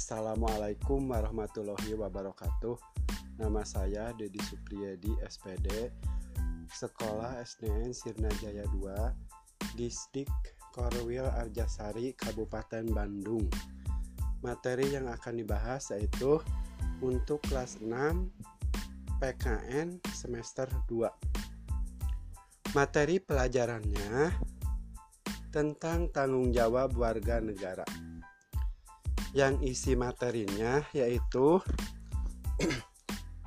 Assalamualaikum warahmatullahi wabarakatuh. Nama saya Dedi Supriyadi SPD, Sekolah SDN Sirna Jaya 2, Distrik Korwil Arjasari, Kabupaten Bandung. Materi yang akan dibahas yaitu untuk kelas 6 PKN semester 2. Materi pelajarannya tentang tanggung jawab warga negara yang isi materinya yaitu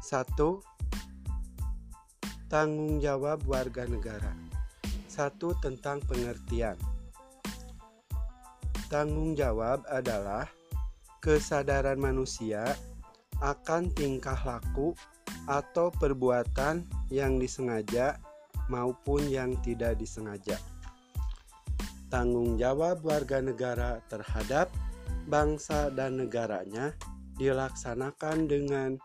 satu tanggung jawab warga negara. Satu tentang pengertian. Tanggung jawab adalah kesadaran manusia akan tingkah laku atau perbuatan yang disengaja maupun yang tidak disengaja. Tanggung jawab warga negara terhadap bangsa dan negaranya dilaksanakan dengan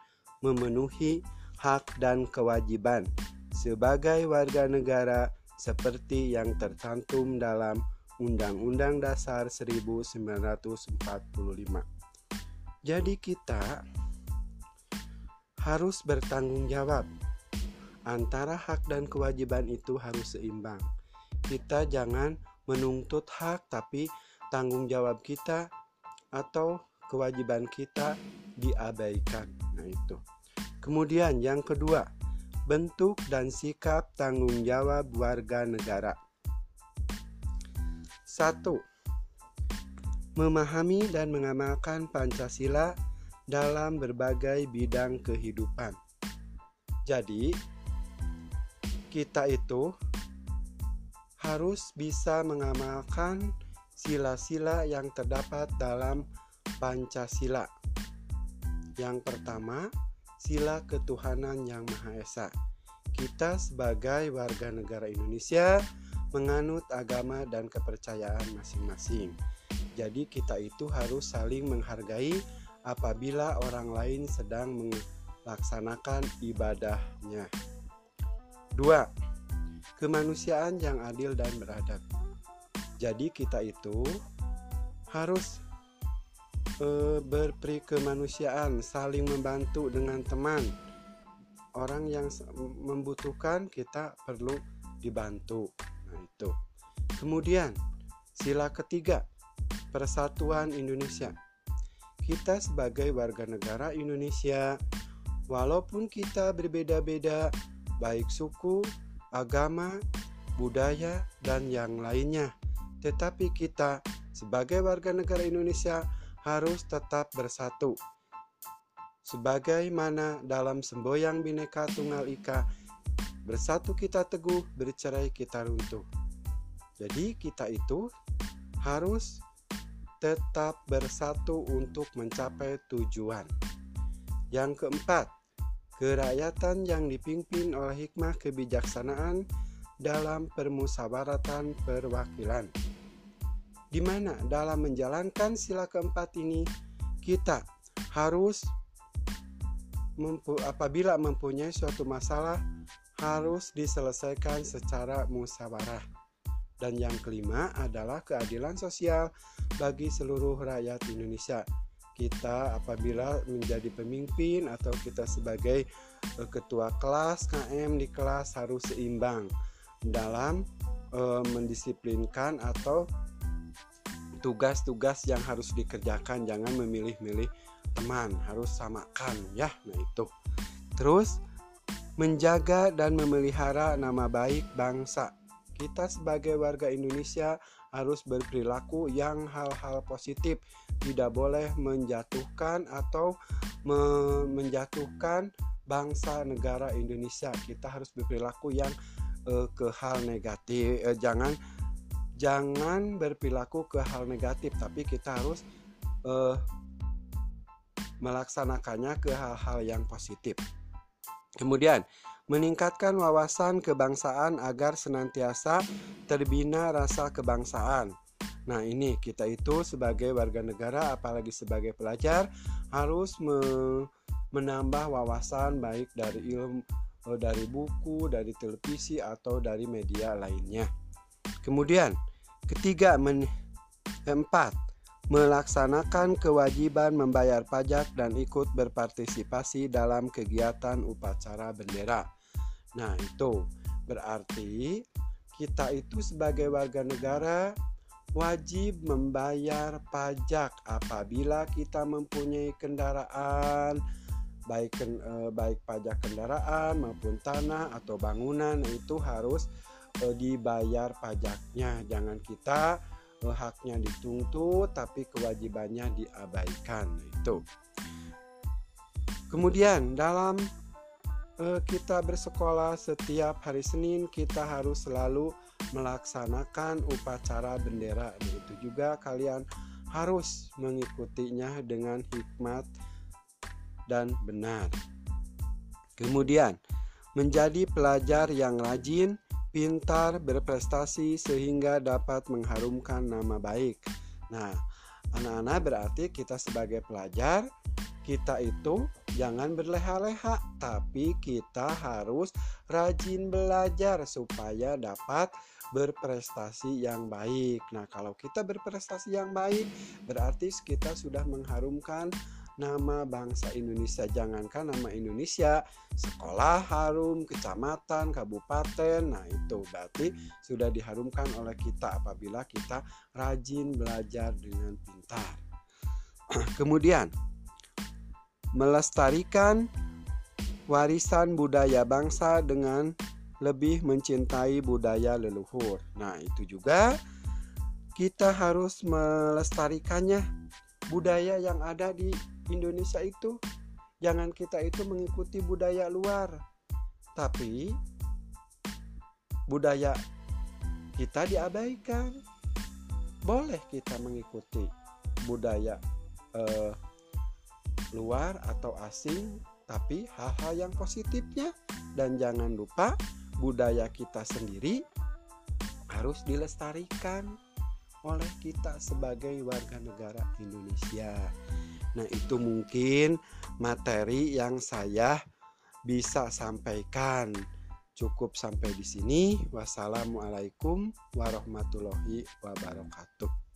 memenuhi hak dan kewajiban sebagai warga negara seperti yang tercantum dalam Undang-Undang Dasar 1945. Jadi kita harus bertanggung jawab. Antara hak dan kewajiban itu harus seimbang. Kita jangan menuntut hak tapi tanggung jawab kita atau kewajiban kita diabaikan. Nah, itu. Kemudian yang kedua, bentuk dan sikap tanggung jawab warga negara. Satu, memahami dan mengamalkan Pancasila dalam berbagai bidang kehidupan. Jadi, kita itu harus bisa mengamalkan sila-sila yang terdapat dalam Pancasila. Yang pertama, sila ketuhanan yang Maha Esa. Kita sebagai warga negara Indonesia menganut agama dan kepercayaan masing-masing. Jadi kita itu harus saling menghargai apabila orang lain sedang melaksanakan ibadahnya. Dua, kemanusiaan yang adil dan beradab. Jadi kita itu harus e, berperi kemanusiaan, saling membantu dengan teman. Orang yang membutuhkan kita perlu dibantu. Nah, itu. Kemudian sila ketiga, persatuan Indonesia. Kita sebagai warga negara Indonesia, walaupun kita berbeda-beda baik suku, agama, budaya, dan yang lainnya tetapi kita sebagai warga negara Indonesia harus tetap bersatu. Sebagaimana dalam semboyang Bhinneka Tunggal Ika, bersatu kita teguh, bercerai kita runtuh. Jadi kita itu harus tetap bersatu untuk mencapai tujuan. Yang keempat, kerakyatan yang dipimpin oleh hikmah kebijaksanaan dalam permusawaratan perwakilan. Di mana dalam menjalankan sila keempat ini kita harus mempu apabila mempunyai suatu masalah harus diselesaikan secara musyawarah. Dan yang kelima adalah keadilan sosial bagi seluruh rakyat Indonesia. Kita apabila menjadi pemimpin atau kita sebagai eh, ketua kelas KM di kelas harus seimbang dalam e, mendisiplinkan atau tugas-tugas yang harus dikerjakan. Jangan memilih-milih teman harus samakan ya. Nah itu. Terus menjaga dan memelihara nama baik bangsa. Kita sebagai warga Indonesia harus berperilaku yang hal-hal positif. Tidak boleh menjatuhkan atau me menjatuhkan bangsa negara Indonesia. Kita harus berperilaku yang uh, ke hal negatif uh, jangan jangan berperilaku ke hal negatif tapi kita harus uh, melaksanakannya ke hal-hal yang positif. Kemudian meningkatkan wawasan kebangsaan agar senantiasa terbina rasa kebangsaan. Nah, ini kita itu sebagai warga negara, apalagi sebagai pelajar, harus me menambah wawasan baik dari ilmu dari buku, dari televisi atau dari media lainnya. Kemudian, ketiga men keempat, melaksanakan kewajiban membayar pajak dan ikut berpartisipasi dalam kegiatan upacara bendera. Nah, itu berarti kita itu sebagai warga negara wajib membayar pajak apabila kita mempunyai kendaraan baik eh, baik pajak kendaraan maupun tanah atau bangunan itu harus eh, dibayar pajaknya. Jangan kita haknya dituntut tapi kewajibannya diabaikan itu. Kemudian dalam kita bersekolah setiap hari Senin kita harus selalu melaksanakan upacara bendera dan itu juga kalian harus mengikutinya dengan hikmat dan benar. Kemudian menjadi pelajar yang rajin pintar, berprestasi sehingga dapat mengharumkan nama baik. Nah, anak-anak berarti kita sebagai pelajar kita itu jangan berleha-leha, tapi kita harus rajin belajar supaya dapat berprestasi yang baik. Nah, kalau kita berprestasi yang baik, berarti kita sudah mengharumkan nama bangsa Indonesia. Jangankan nama Indonesia sekolah harum kecamatan kabupaten. Nah itu berarti sudah diharumkan oleh kita apabila kita rajin belajar dengan pintar. Kemudian melestarikan warisan budaya bangsa dengan lebih mencintai budaya leluhur. Nah itu juga kita harus melestarikannya. Budaya yang ada di Indonesia itu jangan kita itu mengikuti budaya luar. Tapi budaya kita diabaikan. Boleh kita mengikuti budaya eh, luar atau asing tapi hal-hal yang positifnya. Dan jangan lupa budaya kita sendiri harus dilestarikan oleh kita sebagai warga negara Indonesia. Nah, itu mungkin materi yang saya bisa sampaikan. Cukup sampai di sini. Wassalamualaikum warahmatullahi wabarakatuh.